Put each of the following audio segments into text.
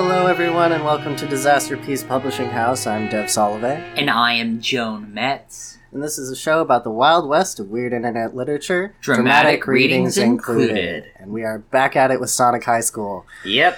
Hello, everyone, and welcome to Disaster Peace Publishing House. I'm Dev Solovey, And I am Joan Metz. and this is a show about the Wild West of weird internet literature, Dramatic readings included. And we are back at it with Sonic High School. Yep.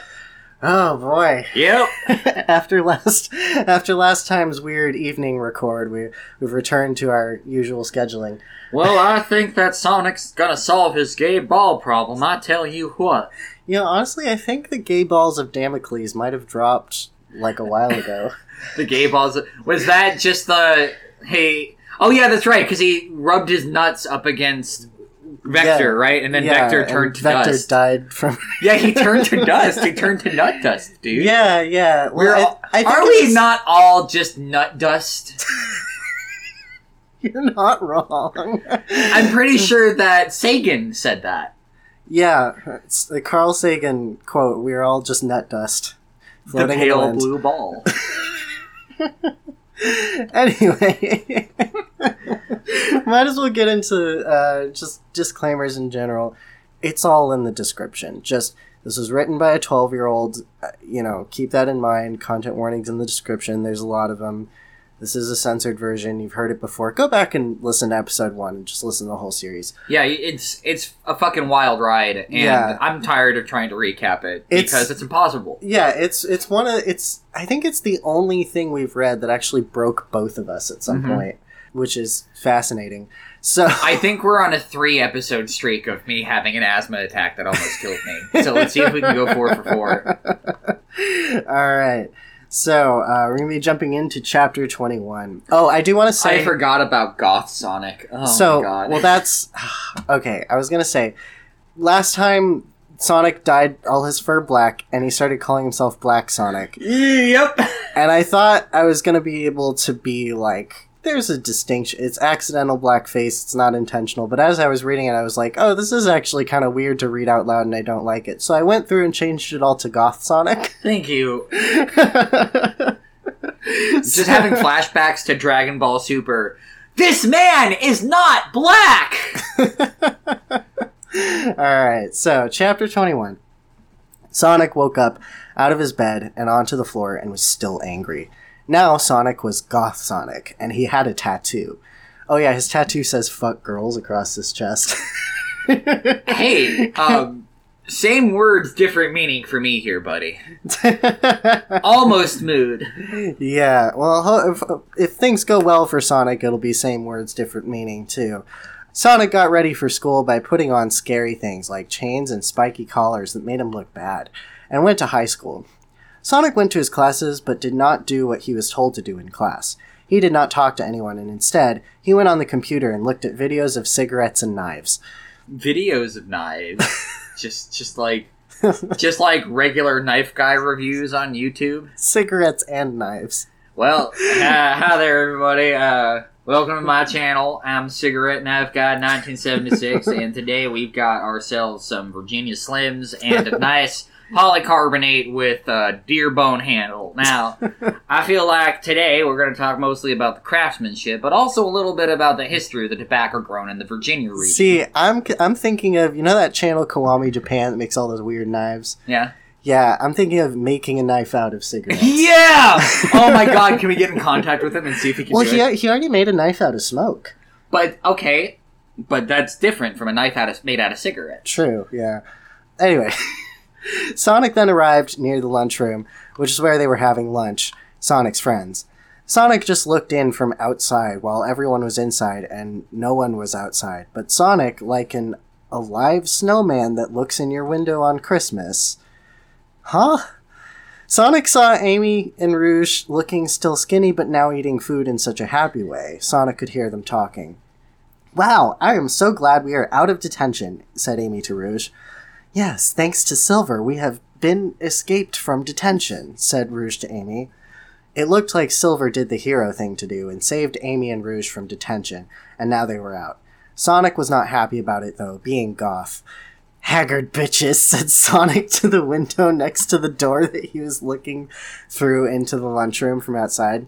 Oh boy! Yep. after last after last time's weird evening record, we we've returned to our usual scheduling. well, I think that Sonic's gonna solve his gay ball problem. I tell you what. You know, honestly, I think the gay balls of Damocles might have dropped like a while ago. The gay balls. Was that just the. Hey. Oh, yeah, that's right, because he rubbed his nuts up against Vector, Yeah. right? And then Yeah, Vector turned to Vector dust. died from. Yeah, he turned to dust. He turned to nut dust, dude. yeah, yeah. Well, We're I- all, I, think are we not all just nut dust? You're not wrong. I'm pretty sure that Sagan said that. Yeah, it's the Carl Sagan quote. We're all just nut dust. The floating in pale wind." blue ball. Anyway, might as well get into uh, just disclaimers in general. It's all in the description. Just this was written by a twelve-year-old. Uh, you know, keep that in mind. Content warnings in the description. There's a lot of them. This is a censored version. You've heard it before. Go back and listen to episode one and just listen to the whole series. Yeah, it's it's a fucking wild ride, and Yeah. I'm tired of trying to recap it because it's impossible. Yeah, it's it's one of it's. I think it's the only thing we've read that actually broke both of us at some Mhm. point, which is fascinating. So I think we're on a three episode streak of me having an asthma attack that almost killed me. So let's see if we can go four for four. All right. So uh, we're gonna be jumping into chapter twenty-one. Oh, I do want to say. I forgot about Goth Sonic. Oh so my god. well, that's okay. I was gonna say, last time Sonic dyed all his fur black, and he started calling himself Black Sonic, yep. and I thought I was gonna be able to be like. There's a distinction. It's accidental blackface. It's not intentional. But as I was reading it, I was like, "Oh, this is actually kind of weird to read out loud, and I don't like it." So I went through and changed it all to Goth Sonic. Thank you. Just having flashbacks to Dragon Ball Super. This man is not black. All right, so chapter 21. Sonic woke up out of his bed and onto the floor and was still angry. Now Sonic was Goth Sonic, and he had a tattoo. Oh, yeah, his tattoo says fuck girls across his chest. hey, um, same words, different meaning for me here, buddy. Almost mood. yeah, well, if, if things go well for Sonic, it'll be same words, different meaning, too. Sonic got ready for school by putting on scary things like chains and spiky collars that made him look bad, and went to high school. Sonic went to his classes but did not do what he was told to do in class. He did not talk to anyone, and instead, he went on the computer and looked at videos of cigarettes and knives. Videos of knives. just, just like, just like regular knife guy reviews on YouTube. cigarettes and knives. Well, uh, hi there, everybody. Uh, welcome to my channel. I'm Cigarette Knife Guy 1976, and today we've got ourselves some Virginia Slims and a nice polycarbonate with a deer bone handle. Now, I feel like today we're going to talk mostly about the craftsmanship, but also a little bit about the history of the tobacco grown in the Virginia region. See, I'm I'm thinking of you know that channel Kiwami Japan that makes all those weird knives. yeah. Yeah, I'm thinking of making a knife out of cigarettes. Yeah! Oh my god, can we get in contact with him and see if he can well, he it? he already made a knife out of smoke. But, okay, but that's different from a knife out of, made out of cigarettes. True. Yeah. Anyway, Sonic then arrived near the lunchroom, which is where they were having lunch. Sonic's friends. Sonic just looked in from outside while everyone was inside, and no one was outside. But Sonic, like an alive snowman that looks in your window on Christmas. Huh? Sonic saw Amy and Rouge looking still skinny but now eating food in such a happy way. Sonic could hear them talking. Wow, I am so glad we are out of detention, said Amy to Rouge. Yes, thanks to Silver, we have been escaped from detention, said Rouge to Amy. It looked like Silver did the hero thing to do and saved Amy and Rouge from detention, and now they were out. Sonic was not happy about it, though, being goth. Haggard bitches, said Sonic to the window next to the door that he was looking through into the lunchroom from outside.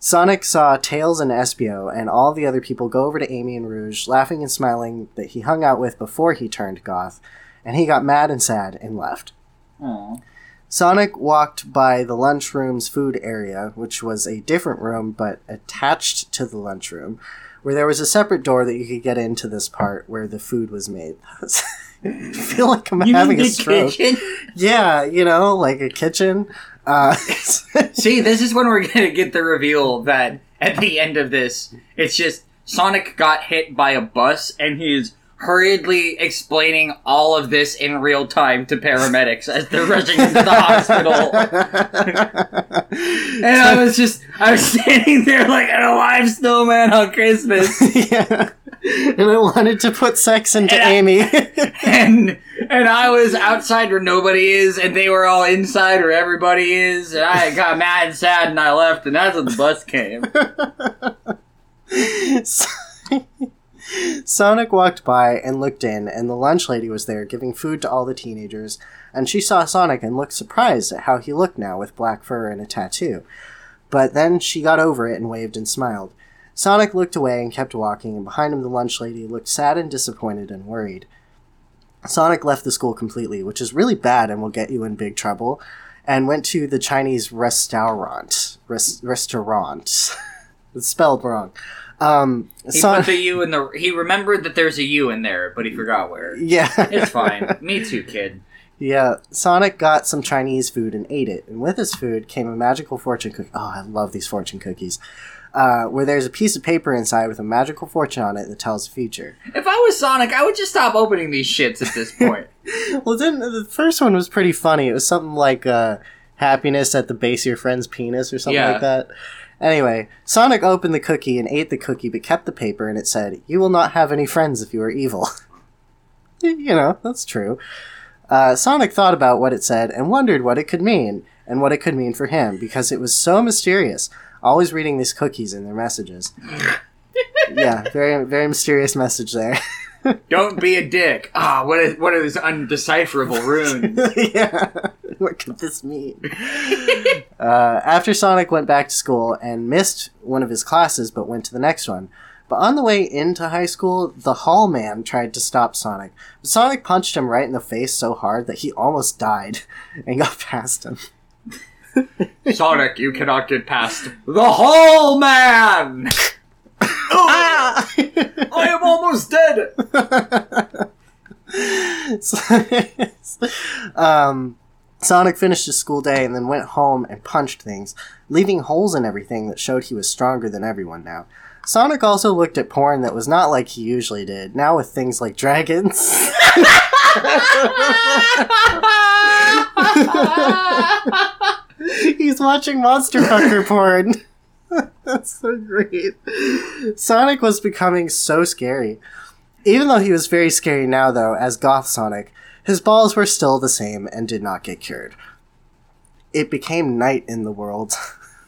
Sonic saw Tails and Espio and all the other people go over to Amy and Rouge, laughing and smiling that he hung out with before he turned goth, and he got mad and sad and left. Aw. Sonic walked by the lunchroom's food area, which was a different room but attached to the lunchroom, where there was a separate door that you could get into this part where the food was made. I feel like I'm You having a stroke. kitchen? Yeah, you know, like a kitchen. Uh, See, this is when we're gonna get the reveal that at the end of this, it's just Sonic got hit by a bus and he's hurriedly explaining all of this in real time to paramedics as they're rushing into the hospital. And I was just, I was standing there like an alive snowman on Christmas. yeah. And I wanted to put sex into And I- Amy. and and I was outside where nobody is, and they were all inside where everybody is. And I got mad and sad, and I left, and that's when the bus came. Sonic walked by and looked in, and the lunch lady was there giving food to all the teenagers, and she saw Sonic and looked surprised at how he looked now with black fur and a tattoo. But then she got over it and waved and smiled. Sonic looked away and kept walking, and behind him the lunch lady looked sad and disappointed and worried. Sonic left the school completely, which is really bad and will get you in big trouble, and went to the Chinese restaurant. Res- restaurant. it's spelled wrong. Um, He put the U in the. He remembered that there's a U in there, but he forgot where. yeah. It's fine. Me too, kid. Yeah, Sonic got some Chinese food and ate it, and with his food came a magical fortune cookie. Oh, I love these fortune cookies. Uh, where there's a piece of paper inside with a magical fortune on it that tells the future. If I was Sonic, I would just stop opening these shits at this point. Well, then the first one was pretty funny. It was something like uh, happiness at the base of your friend's penis or something Yeah. like that. Anyway, Sonic opened the cookie and ate the cookie, but kept the paper, and it said, "You will not have any friends if you are evil." you know, that's true. Uh, Sonic thought about what it said and wondered what it could mean, and what it could mean for him, because it was so mysterious. Always reading these cookies and their messages. yeah, very very mysterious message there. Don't be a dick. Ah, what is what are these undecipherable runes? yeah. What could this mean? uh, after Sonic went back to school and missed one of his classes but went to the next one. But on the way into high school, the hall man tried to stop Sonic. But Sonic punched him right in the face so hard that he almost died and got past him. Sonic, you cannot get past the Hall Man. Ah! I am almost dead. um, Sonic finished his school day and then went home and punched things, leaving holes in everything that showed he was stronger than everyone now. Sonic also looked at porn that was not like he usually did, now with things like dragons. He's watching monster fucker porn. That's so great. Sonic was becoming so scary. Even though he was very scary now, though, as Goth Sonic, his balls were still the same and did not get cured. It became night in the world.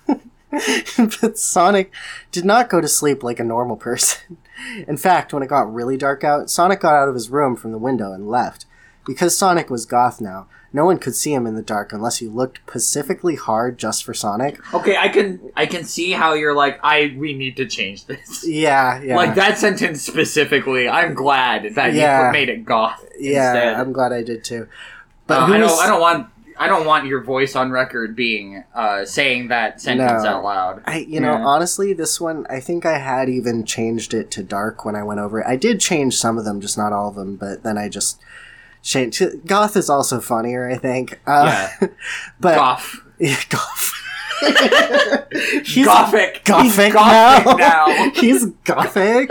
but Sonic did not go to sleep like a normal person. In fact, when it got really dark out, Sonic got out of his room from the window and left. Because Sonic was goth now, no one could see him in the dark unless you looked specifically hard just for Sonic. Okay, I can I can see how you're like I we need to change this. Yeah, yeah. Like that sentence specifically, I'm glad that Yeah. you made it goth. yeah, instead. I'm glad I did too. But Uh, I don't I don't want I don't want your voice on record being uh, saying that sentence No. out loud. I, you know, honestly, this one, I think I had even changed it to dark when I went over it. I did change some of them, just not all of them, but then I just changed. Goth is also funnier, I think. Uh, but Goth. Yeah, goth. He's Gothic. Gothic, He's gothic now. now. He's gothic.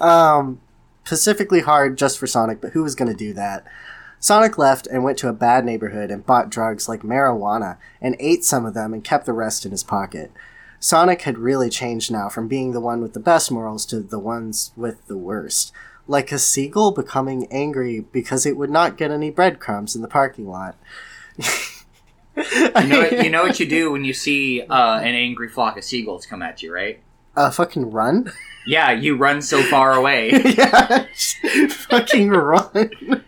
um, specifically hard just for Sonic, but who was going to do that? Sonic left and went to a bad neighborhood and bought drugs like marijuana and ate some of them and kept the rest in his pocket. Sonic had really changed now from being the one with the best morals to the ones with the worst. Like a seagull becoming angry because it would not get any breadcrumbs in the parking lot. You know, what, you know what you do when you see uh, an angry flock of seagulls come at you, right? uh, fucking run? Yeah, you run so far away. yeah, fucking run.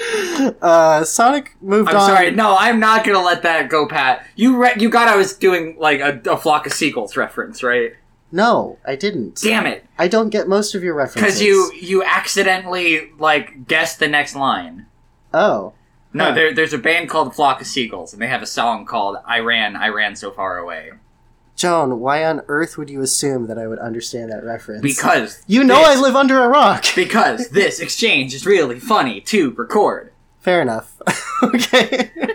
uh, Sonic moved I'm on. sorry. No, I'm not gonna let that go, Pat. You re- you got I was doing like a, a flock of seagulls reference, right? No, I didn't. Damn it! I don't get most of your references. Because you you accidentally like guessed the next line. Oh. No, Huh. there, there's a band called Flock of Seagulls, and they have a song called "I Ran, I Ran So Far Away." Joan, why on earth would you assume that I would understand that reference? Because you know this- I live under a rock. Because this exchange is really funny to record. Fair enough. okay.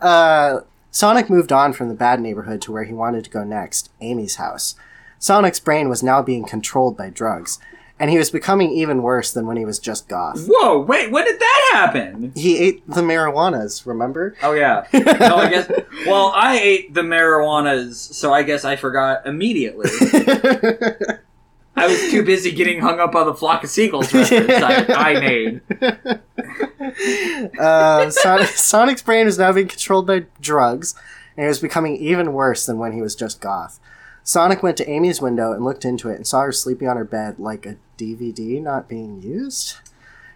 uh, Sonic moved on from the bad neighborhood to where he wanted to go next Amy's house. Sonic's brain was now being controlled by drugs, and he was becoming even worse than when he was just goth. Whoa, wait, when did that happen? He ate the marijuanas, remember? Oh yeah. No, I guess. Well, I ate the marijuanas, so I guess I forgot immediately. I was too busy getting hung up on the flock of seagulls reference I, I made. uh, Sonic, Sonic's brain was now being controlled by drugs, and it was becoming even worse than when he was just goth. Sonic went to Amy's window and looked into it and saw her sleeping on her bed like a DVD not being used.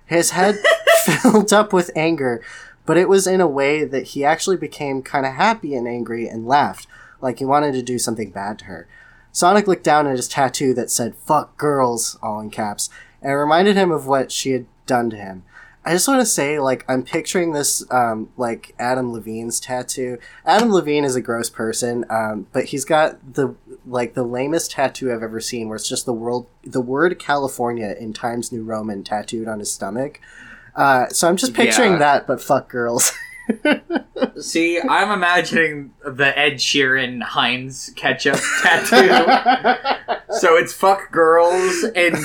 His head filled up with anger, but it was in a way that he actually became kind of happy and angry and laughed, like he wanted to do something bad to her. Sonic looked down at his tattoo that said "fuck girls" all in caps, and it reminded him of what she had done to him. I just want to say, like, I'm picturing this, um, like Adam Levine's tattoo. Adam Levine is a gross person, um, but he's got the like the lamest tattoo I've ever seen, where it's just the world, the word California in Times New Roman tattooed on his stomach. Uh, so I'm just picturing Yeah. that, but fuck girls. See, I'm imagining the Ed Sheeran Heinz ketchup tattoo. So it's fuck girls and,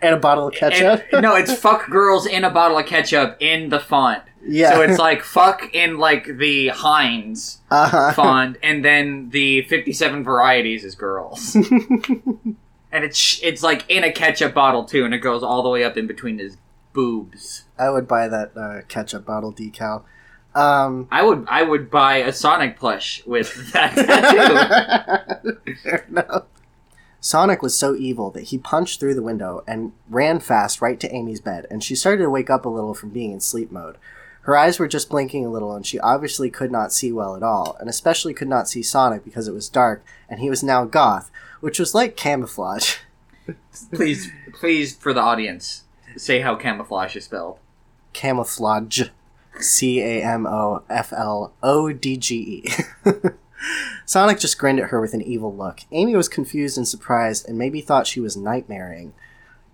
and a bottle of ketchup. and no, it's fuck girls in a bottle of ketchup in the font. yeah. So it's like fuck in like the Heinz uh-huh. font, and then the 57 varieties is girls. and it's it's like in a ketchup bottle too, and it goes all the way up in between his boobs. I would buy that uh, ketchup bottle decal. Um, I would I would buy a Sonic plush with that tattoo. Fair enough. Sonic was so evil that he punched through the window and ran fast right to Amy's bed, and she started to wake up a little from being in sleep mode. Her eyes were just blinking a little, and she obviously could not see well at all, and especially could not see Sonic because it was dark, and he was now goth, which was like camouflage. please, please, for the audience, say how camouflage is spelled. Camouflage. C A M O F L O D G E. Sonic just grinned at her with an evil look. Amy was confused and surprised and maybe thought she was nightmaring.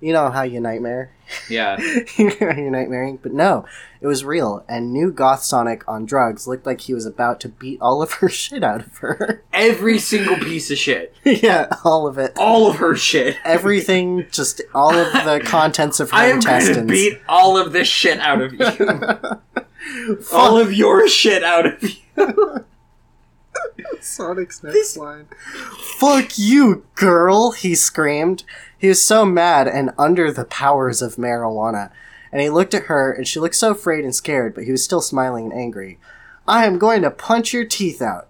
You know how you nightmare? Yeah. You're nightmaring? But no, it was real, and new Goth Sonic on drugs looked like he was about to beat all of her shit out of her. Every single piece of shit. yeah, all of it. All of her shit. Everything, just all of the contents of her I am going to intestines. beat all of this shit out of you. All of your shit out of you. Sonic's next line. Fuck you, girl, he screamed. He was so mad and under the powers of marijuana. And he looked at her, and she looked so afraid and scared, but he was still smiling and angry. I am going to punch your teeth out.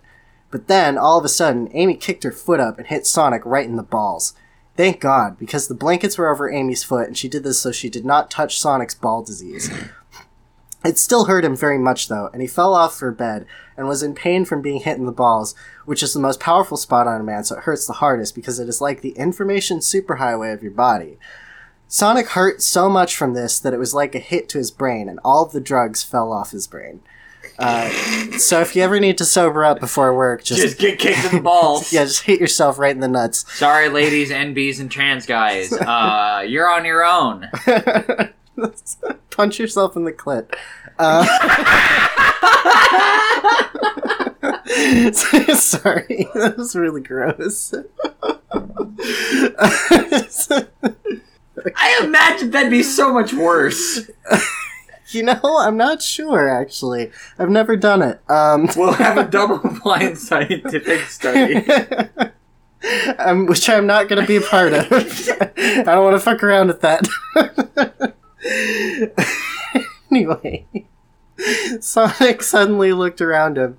But then, all of a sudden, Amy kicked her foot up and hit Sonic right in the balls. Thank God, because the blankets were over Amy's foot, and she did this so she did not touch Sonic's ball disease. It still hurt him very much, though, and he fell off for bed and was in pain from being hit in the balls, which is the most powerful spot on a man, so it hurts the hardest because it is like the information superhighway of your body. Sonic hurt so much from this that it was like a hit to his brain, and all of the drugs fell off his brain. Uh, so if you ever need to sober up before work, just, Just get kicked in the balls. yeah, just hit yourself right in the nuts. Sorry, ladies, NBs, and trans guys. Uh, you're on your own. Punch yourself in the clit. Uh, sorry, that was really gross. I imagine that'd be so much worse. you know, I'm not sure actually. I've never done it. Um, We'll have a double blind scientific study. um, which I'm not going to be a part of. I don't want to fuck around with that. anyway, Sonic suddenly looked around him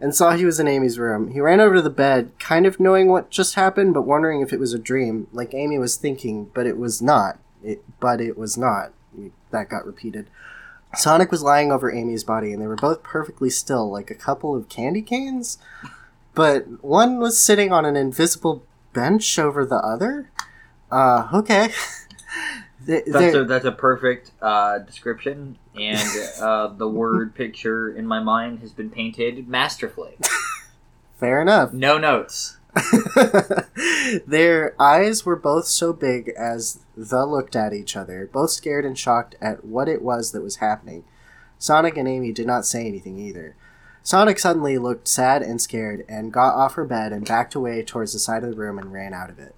and saw he was in Amy's room. He ran over to the bed, kind of knowing what just happened, but wondering if it was a dream, like Amy was thinking, but it was not. It, but it was not. That got repeated. Sonic was lying over Amy's body, and they were both perfectly still, like a couple of candy canes. But one was sitting on an invisible bench over the other. Uh, okay. They- That's a that's a perfect uh, description, and uh, the word picture in my mind has been painted masterfully. fair enough. No notes. Their eyes were both so big as the looked at each other, both scared and shocked at what it was that was happening. Sonic and Amy did not say anything either. Sonic suddenly looked sad and scared and got off her bed and backed away towards the side of the room and ran out of it.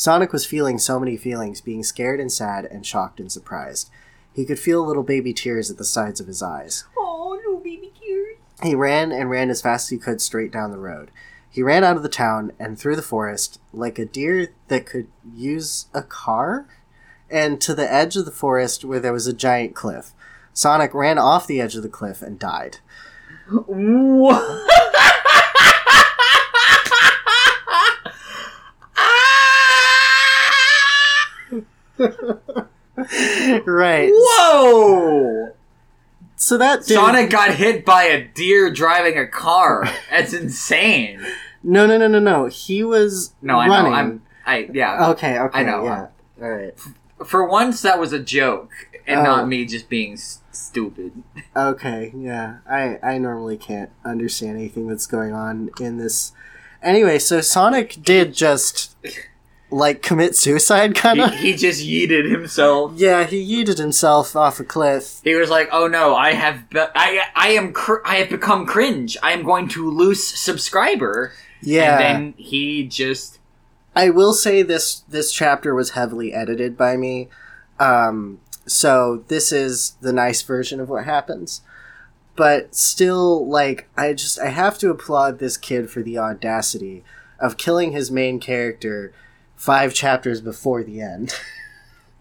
Sonic was feeling so many feelings, being scared and sad and shocked and surprised. He could feel little baby tears at the sides of his eyes. Oh, no baby tears. He ran and ran as fast as he could straight down the road. He ran out of the town and through the forest like a deer that could use a car and to the edge of the forest where there was a giant cliff. Sonic ran off the edge of the cliff and died. What? right. Whoa! So that did, Sonic got hit by a deer driving a car. That's insane. No, no, no, no, no. He was No, I running. know. I'm. I yeah. Okay, okay, I know. yeah. All right. For once, that was a joke, and Oh. not me just being s- stupid. Okay, yeah. I I normally can't understand anything that's going on in this. Anyway, so Sonic did just like commit suicide, kind He, of. he just yeeted himself. Yeah, he yeeted himself off a cliff. He was like, "Oh no, I have be- I I am cr- I have become cringe. I am going to lose subscriber." Yeah, And then he just I will say this this chapter was heavily edited by me. Um, so this is the nice version of what happens. But still, like, I just I have to applaud this kid for the audacity of killing his main character five chapters before the end.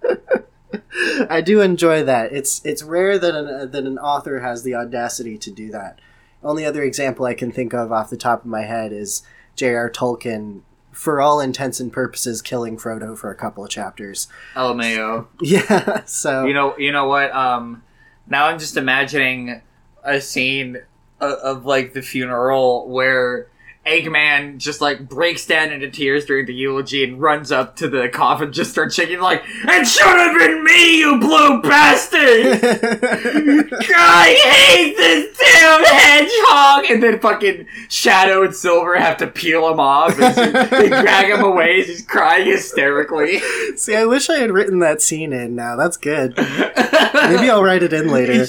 I do enjoy that. It's it's rare that an that an author has the audacity to do that. Only other example I can think of off the top of my head is J.R. Tolkien, for all intents and purposes, killing Frodo for a couple of chapters. LMAO. Yeah, so You know, you know what? Um, now I'm just imagining a scene of, of like the funeral where Eggman just like breaks down into tears during the eulogy and runs up to the coffin, just starts shaking like, "It should have been me, you blue bastard! I hate this damn hedgehog!" And then fucking Shadow and Silver have to peel him off. And they drag him away. as He's crying hysterically. See, I wish I had written that scene in now. That's good. Maybe I'll write it in later.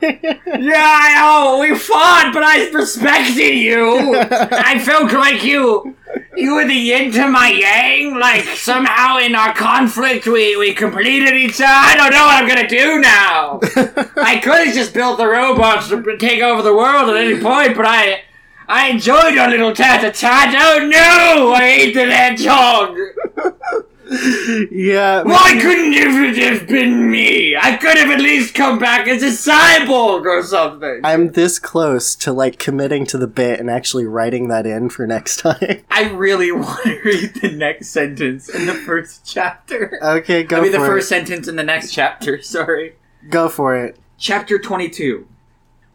He's just like- Yeah, I know. We fought, but I respected you. I felt like you, you were the yin to my yang. Like somehow in our conflict, we we completed each other. I don't know what I'm gonna do now. I could have just built the robots to take over the world at any point, but I. I enjoyed our little tat-a-tat. Oh no! I hate the hedgehog. yeah. Why couldn't it have been me? I could have at least come back as a cyborg or something. I'm this close to like committing to the bit and actually writing that in for next time. I really want to read the next sentence in the first chapter. Okay, go I mean, for the first sentence in the next chapter, sorry. Go for it. Chapter 22.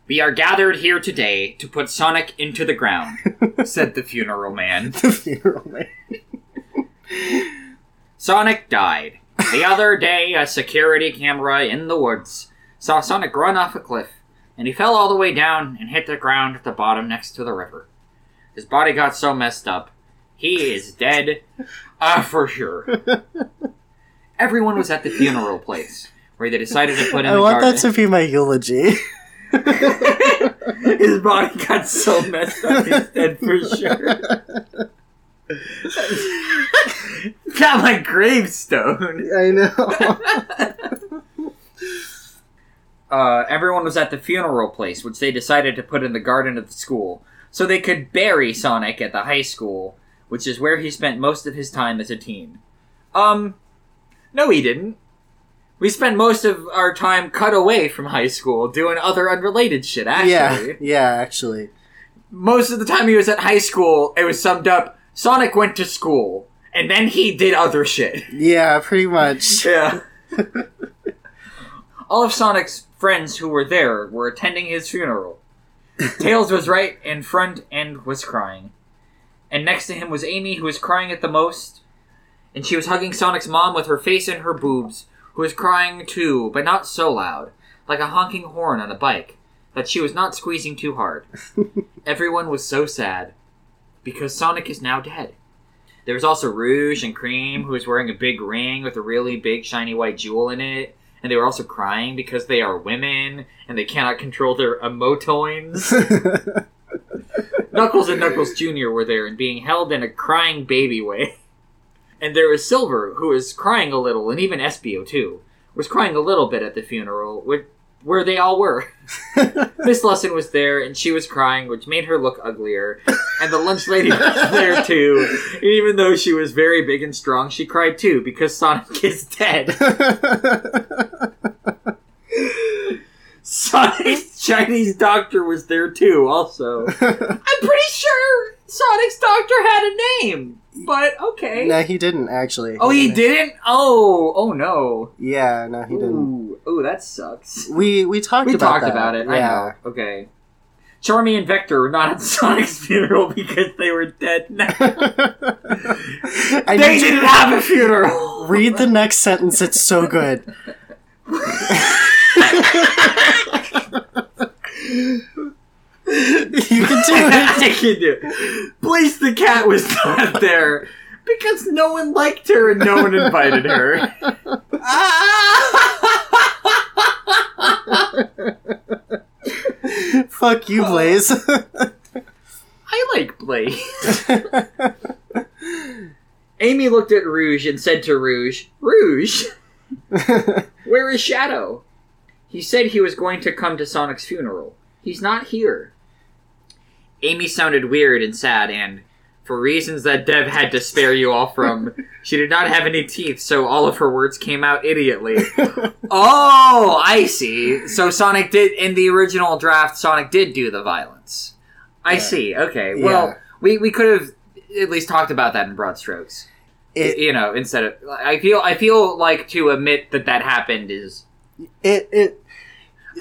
We are gathered here today to put Sonic into the ground, said the funeral man. The funeral man. Sonic died. The other day, a security camera in the woods saw Sonic run off a cliff, and he fell all the way down and hit the ground at the bottom next to the river. His body got so messed up, he is dead, uh, for sure. Everyone was at the funeral place, where they decided to put in I the want that to be my eulogy. His body got so messed up, he's dead for sure. got my gravestone. I know. uh, everyone was at the funeral place, which they decided to put in the garden of the school, so they could bury Sonic at the high school, which is where he spent most of his time as a teen. Um, no, he didn't. We spent most of our time cut away from high school doing other unrelated shit, actually. yeah, yeah, actually. Most of the time he was at high school, it was summed up Sonic went to school, and then he did other shit. Yeah, pretty much. Yeah. All of Sonic's friends who were there were attending his funeral. Tails was right in front and was crying. And next to him was Amy, who was crying at the most. and she was hugging Sonic's mom with her face in her boobs, who was crying too, but not so loud, like a honking horn on a bike, that she was not squeezing too hard. Everyone was so sad, because Sonic is now dead. There was also Rouge and Cream, who was wearing a big ring with a really big shiny white jewel in it. And they were also crying because they are women and they cannot control their emotoins. Knuckles and Knuckles Jr. were there and being held in a crying baby way. And there was Silver, who was crying a little, and even Espio too, was crying a little bit at the funeral, where, where they all were. Miss Lesson was there, and she was crying, which made her look uglier. And the lunch lady was there too. And even though she was very big and strong, she cried too because Sonic is dead. Sonic's Chinese doctor was there too, also. I'm pretty sure Sonic's doctor had a name, but okay. no, he didn't actually. Oh, he didn't? Oh, oh no. Yeah, no, he didn't. Ooh, ooh, that sucks. We we talked We about talked that. about it. I Yeah. know. Okay. Charmy and Vector were not at Sonic's funeral because they were dead. I they didn't have a funeral. read the next sentence. It's so good. you can do it. I can do. it. Blaze the cat was not there because no one liked her and no one invited her. Fuck you, Blaze. I like Blaze. Amy looked at Rouge and said to Rouge, Rouge, where is Shadow? He said he was going to come to Sonic's funeral. He's not here. Amy sounded weird and sad, and for reasons that Dev had to spare you all from, she did not have any teeth, so all of her words came out idiotly. oh, I see. So Sonic did, in the original draft, Sonic did do the violence. I Yeah. see. Okay. Well, Yeah. we, we could have at least talked about that in broad strokes. it, you know, instead of I feel I feel like to admit that that happened is it it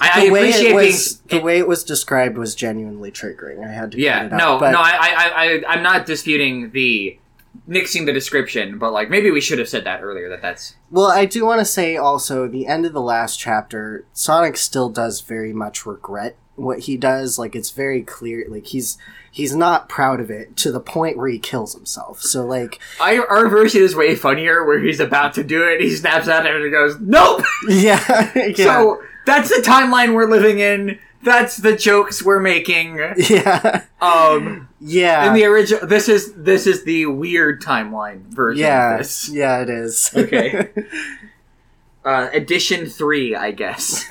I, I the way appreciate it was being the way it was described was genuinely triggering. I had to yeah it no out, no I, I I I'm not disputing the mixing the description but like maybe we should have said that earlier that that's Well, I do want to say also the end of the last chapter, Sonic still does very much regret what he does. Like it's very clear, like he's he's not proud of it to the point where he kills himself. So like, I, our version is way funnier where he's about to do it he snaps at it and goes nope yeah, yeah, so that's the timeline we're living in that's the jokes we're making yeah, um yeah, in the original this is this is the weird timeline version yeah, of this yeah. It is Okay. uh, edition three, I guess.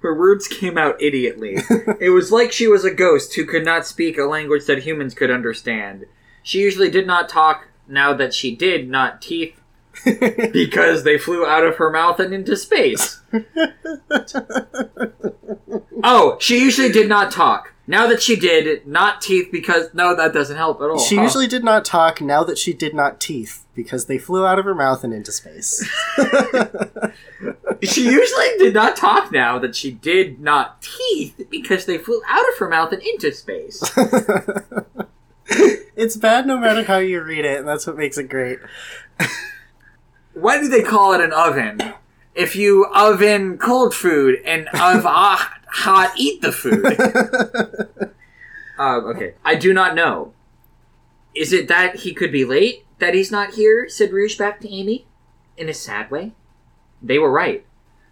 Her words came out idiotly. It was like she was a ghost who could not speak a language that humans could understand. She usually did not talk now that she did not teeth because they flew out of her mouth and into space. oh, she usually did not talk. Now that she did, not teeth because no, that doesn't help at all. she huh? usually did not talk. Now that she did not teeth because they flew out of her mouth and into space. She usually did not talk now that she did not teeth because they flew out of her mouth and into space. it's bad no matter how you read it, and that's what makes it great. Why do they call it an oven? If you oven cold food and of hot eat the food. Um, okay, I do not know. Is it that he could be late? That he's not here? Said Rouge back to Amy, in a sad way. They were right.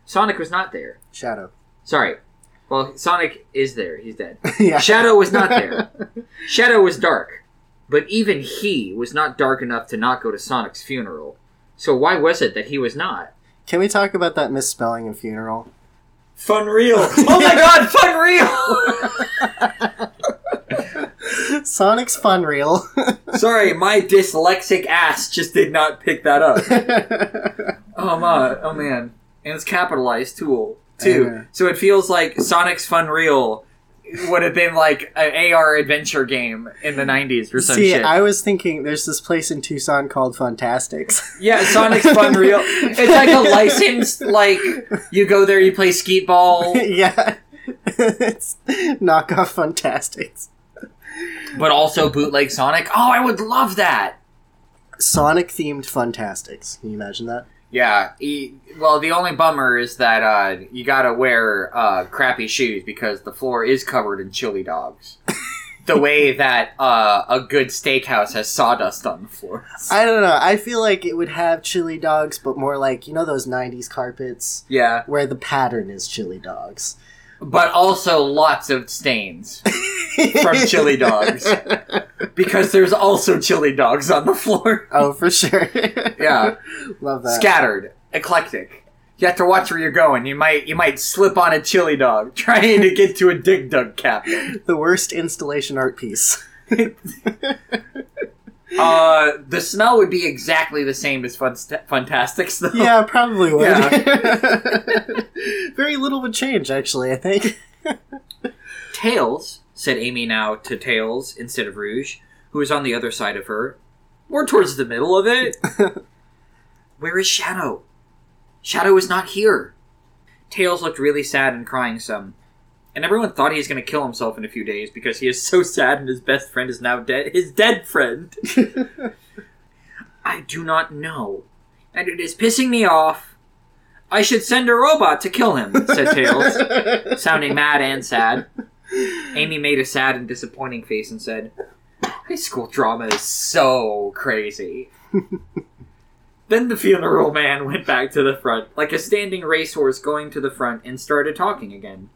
Sonic was not there. Shadow. Sorry. Well, Sonic is there. He's dead. yeah. Shadow was not there. Shadow was dark, but even he was not dark enough to not go to Sonic's funeral. So why was it that he was not? Can we talk about that misspelling of funeral? Fun real. Oh my god, fun real. Sonic's fun reel. Sorry, my dyslexic ass just did not pick that up. Oh my, oh man, and it's capitalized too. Too. So it feels like Sonic's Fun Real would have been like an AR adventure game in the '90s or some See, shit. I was thinking there's this place in Tucson called Funtastics. Yeah, Sonic's Fun Real. It's like a licensed, like you go there, you play skeet ball, yeah. it's knockoff Funtastics. But also bootleg Sonic. Oh, I would love that. Sonic themed Funtastics. Can you imagine that? Yeah. He, well, the only bummer is that uh, you gotta wear uh, crappy shoes because the floor is covered in chili dogs. the way that uh, a good steakhouse has sawdust on the floor. I don't know. I feel like it would have chili dogs, but more like you know those '90s carpets Yeah. where the pattern is chili dogs. But also lots of stains from chili dogs because there's also chili dogs on the floor. oh, for sure. Yeah. love that. Scattered, eclectic. You have to watch where you're going. You might you might slip on a chili dog trying to get to a dig dug captain. the worst installation art piece. Uh, the smell would be exactly the same as Fun Funtastics, though. yeah, probably would. Yeah. Very little would change, actually. I think. Tails, said Amy now to Tails instead of Rouge, who was on the other side of her. More towards the middle of it. Where is Shadow? Shadow is not here. Tails looked really sad and crying some. And everyone thought he was going to kill himself in a few days because he is so sad and his best friend is now dead. His dead friend. I do not know. And it is pissing me off. I should send a robot to kill him, said Tails, sounding mad and sad. Amy made a sad and disappointing face and said, High school drama is so crazy. then the funeral man went back to the front, like a standing racehorse going to the front, and started talking again.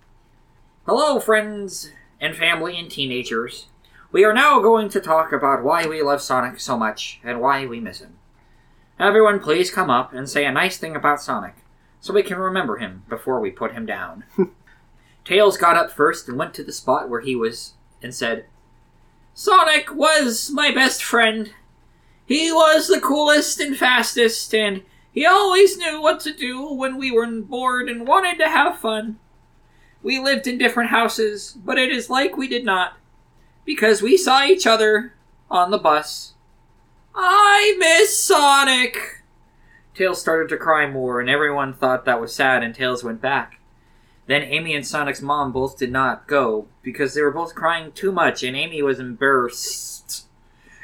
Hello, friends and family and teenagers. We are now going to talk about why we love Sonic so much and why we miss him. Everyone, please come up and say a nice thing about Sonic, so we can remember him before we put him down. Tails got up first and went to the spot where he was and said, Sonic was my best friend. He was the coolest and fastest, and he always knew what to do when we were bored and wanted to have fun. We lived in different houses, but it is like we did not, because we saw each other on the bus. I miss Sonic! Tails started to cry more, and everyone thought that was sad, and Tails went back. Then Amy and Sonic's mom both did not go because they were both crying too much, and Amy was embarrassed.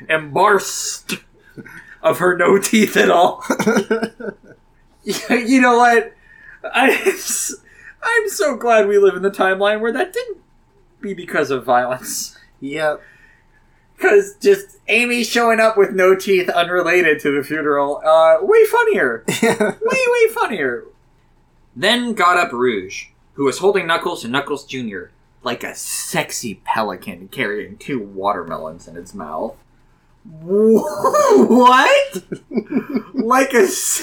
Embarrassed of her no teeth at all. you know what? I, I'm so glad we live in the timeline where that didn't be because of violence. yep. Because just Amy showing up with no teeth unrelated to the funeral, uh, way funnier. way, way funnier. Then got up Rouge, who was holding Knuckles and Knuckles Jr. like a sexy pelican carrying two watermelons in its mouth. what? like a. s-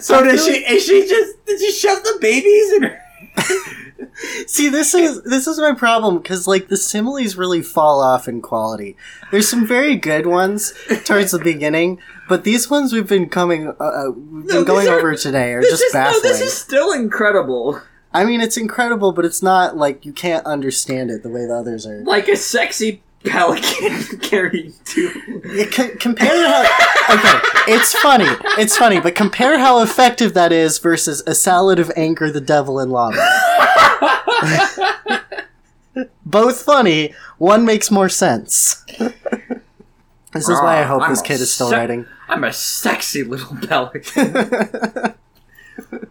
So does she? Is she just? Did she shove the babies in her? See, this is this is my problem because like the similes really fall off in quality. There's some very good ones towards the beginning, but these ones we've been coming, uh, uh, we've No, been going are- over today are just is, no, this is still incredible. I mean, it's incredible, but it's not like you can't understand it the way the others are. Like a sexy pelican carrying two. Yeah, c- compare how. Okay, it's funny. It's funny, but compare how effective that is versus a salad of anger, the devil, and lava. Both funny. One makes more sense. this is why I hope I'm this a kid is still sec- writing. I'm a sexy little pelican.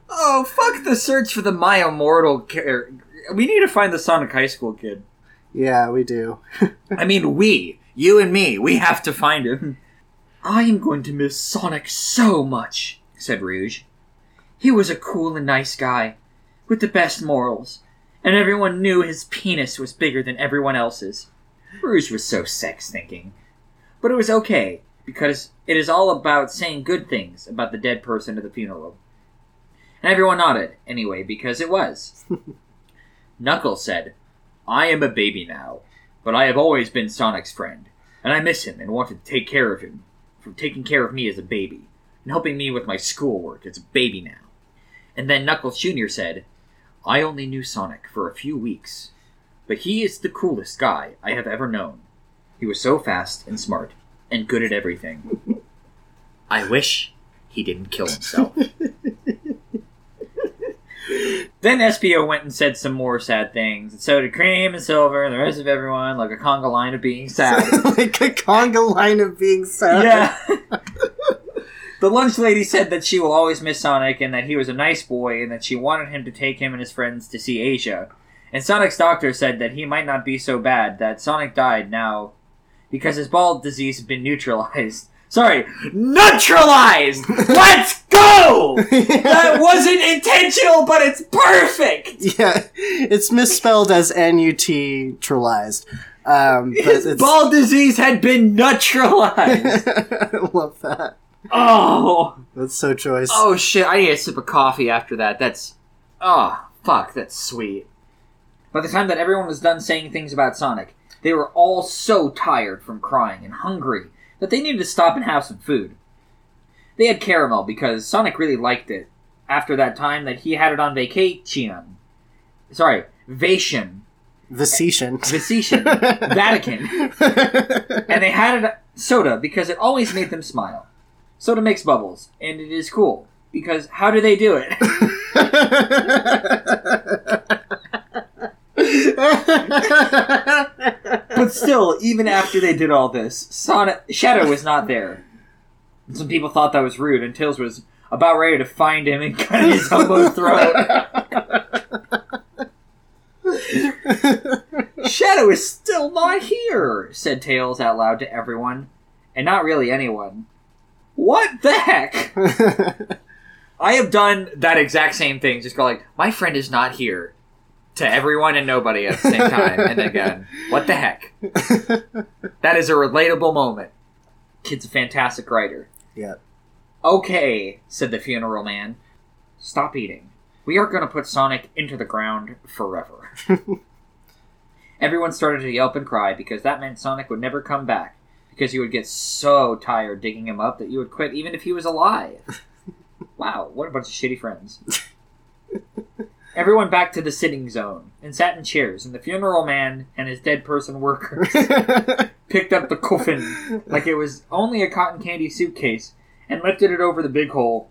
oh, fuck the search for the My Immortal character. We need to find the Sonic High School kid. Yeah, we do. I mean, we. You and me. We have to find him. I am going to miss Sonic so much, said Rouge. He was a cool and nice guy, with the best morals, and everyone knew his penis was bigger than everyone else's. Rouge was so sex thinking. But it was okay, because it is all about saying good things about the dead person at the funeral. And everyone nodded, anyway, because it was. Knuckles said, I am a baby now, but I have always been Sonic's friend, and I miss him and want to take care of him, from taking care of me as a baby, and helping me with my schoolwork as a baby now. And then Knuckles Jr. said, I only knew Sonic for a few weeks, but he is the coolest guy I have ever known. He was so fast and smart, and good at everything. I wish he didn't kill himself. then Espio went and said some more sad things, and so did Cream and Silver and the rest of everyone, like a conga line of being sad. like a conga line of being sad. yeah. The lunch lady said that she will always miss Sonic and that he was a nice boy and that she wanted him to take him and his friends to see Asia. And Sonic's doctor said that he might not be so bad, that Sonic died now because his ball disease had been neutralized. Sorry, neutralized! Let's go! That wasn't intentional, but it's perfect! yeah, it's misspelled as N-U-T-tralized. Um, but His it's, ball disease had been neutralized! I love that. Oh! That's so choice. Oh shit, I need a sip of coffee after that. That's. Oh, fuck, that's sweet. By the time that everyone was done saying things about Sonic, they were all so tired from crying and hungry that they needed to stop and have some food. They had caramel because Sonic really liked it after that time that he had it on vacation. Sorry, Vation. Vacetian. Vacetian. Vatican. And they had it soda because it always made them smile. Soda makes bubbles, and it is cool. Because how do they do it? But still, even after they did all this, Sonic Shadow was not there. Some people thought that was rude, and Tails was about ready to find him and cut his homo throat. Shadow is still not here, said Tails out loud to everyone, and not really anyone. What the heck? I have done that exact same thing. Just go like, my friend is not here, to everyone and nobody at the same time, and again, what the heck? That is a relatable moment. Kid's a fantastic writer. yeah. Okay, said the funeral man. Stop eating. We are going to put Sonic into the ground forever. Everyone started to yelp and cry because that meant Sonic would never come back. Because you would get so tired digging him up that you would quit even if he was alive. wow, what a bunch of shitty friends. Everyone back to the sitting zone and sat in chairs, and the funeral man and his dead person workers picked up the coffin like it was only a cotton candy suitcase and lifted it over the big hole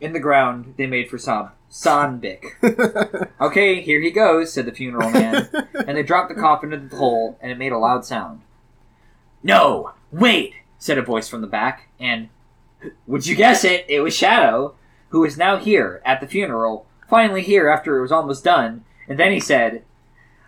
in the ground they made for Sam. Sanbik. Okay, here he goes, said the funeral man, and they dropped the coffin into the hole, and it made a loud sound. No, wait, said a voice from the back, and would you guess it? It was Shadow, who is now here at the funeral, finally here after it was almost done, and then he said,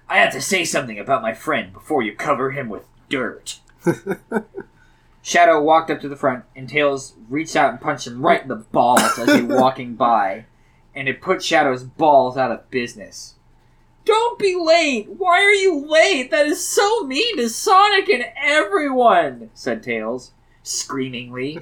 I have to say something about my friend before you cover him with dirt. Shadow walked up to the front, and Tails reached out and punched him right in the balls as he was walking by, and it put Shadow's balls out of business. Don't be late! Why are you late? That is so mean to Sonic and everyone! said Tails, screamingly.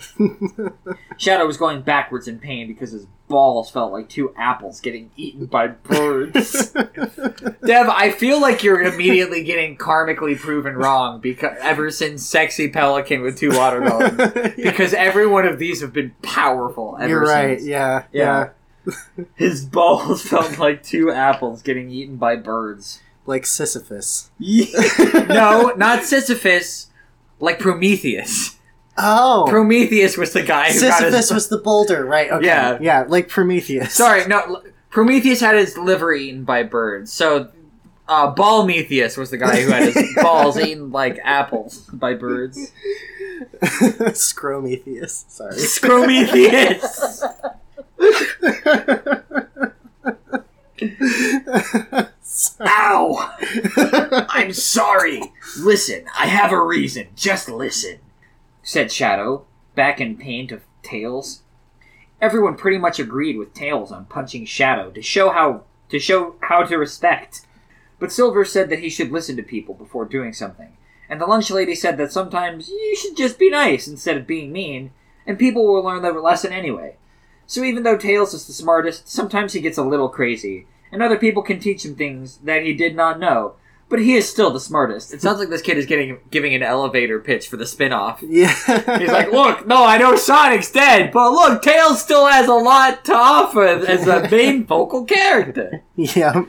Shadow was going backwards in pain because his balls felt like two apples getting eaten by birds. Dev, I feel like you're immediately getting karmically proven wrong because ever since Sexy Pelican with two watermelons. Because every one of these have been powerful ever You're right. since. Yeah. Yeah. Yeah. His balls felt like two apples getting eaten by birds. Like Sisyphus. no, not Sisyphus, like Prometheus. Oh. Prometheus was the guy who got Sisyphus his. was the boulder, right? Okay. Yeah. Yeah, like Prometheus. Sorry, no. Prometheus had his liver eaten by birds. So, uh, Ballmetheus was the guy who had his balls eaten like apples by birds. Scrometheus. Sorry. Scrometheus! Ow! I'm sorry. Listen, I have a reason. Just listen, said Shadow, back in pain to Tails. Everyone pretty much agreed with Tails on punching Shadow to show how to show how to respect. But Silver said that he should listen to people before doing something. And the lunch lady said that sometimes you should just be nice instead of being mean, and people will learn their lesson anyway. So even though Tails is the smartest, sometimes he gets a little crazy, and other people can teach him things that he did not know. But he is still the smartest. It sounds like this kid is getting giving an elevator pitch for the spin-off. yeah. He's like, look, no, I know Sonic's dead, but look, Tails still has a lot to offer as a main vocal character. yeah.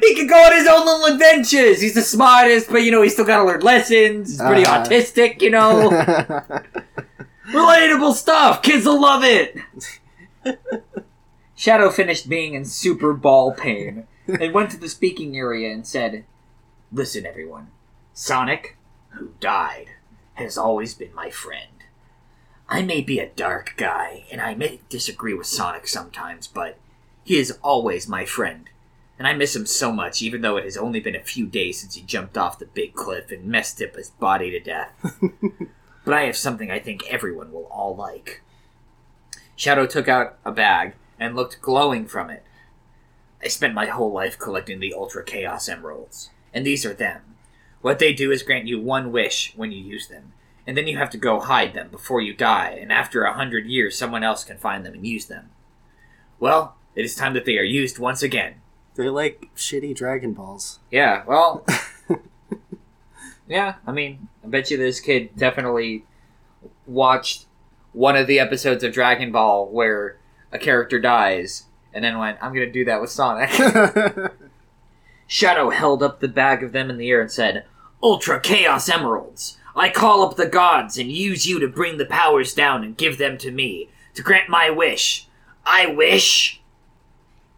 He can go on his own little adventures. He's the smartest, but you know, he's still gotta learn lessons. He's pretty Uh. autistic, you know. Relatable stuff. Kids will love it. Shadow finished being in super ball pain and went to the speaking area and said, Listen, everyone. Sonic, who died, has always been my friend. I may be a dark guy, and I may disagree with Sonic sometimes, but he is always my friend. And I miss him so much, even though it has only been a few days since he jumped off the big cliff and messed up his body to death. but I have something I think everyone will all like. Shadow took out a bag and looked glowing from it. I spent my whole life collecting the Ultra Chaos Emeralds, and these are them. What they do is grant you one wish when you use them, and then you have to go hide them before you die, and after a hundred years, someone else can find them and use them. Well, it is time that they are used once again. They're like shitty Dragon Balls. Yeah, well. yeah, I mean, I bet you this kid definitely watched one of the episodes of Dragon Ball where a character dies and then went, I'm gonna do that with Sonic. Shadow held up the bag of them in the air and said, Ultra Chaos Emeralds! I call up the gods and use you to bring the powers down and give them to me, to grant my wish. I wish!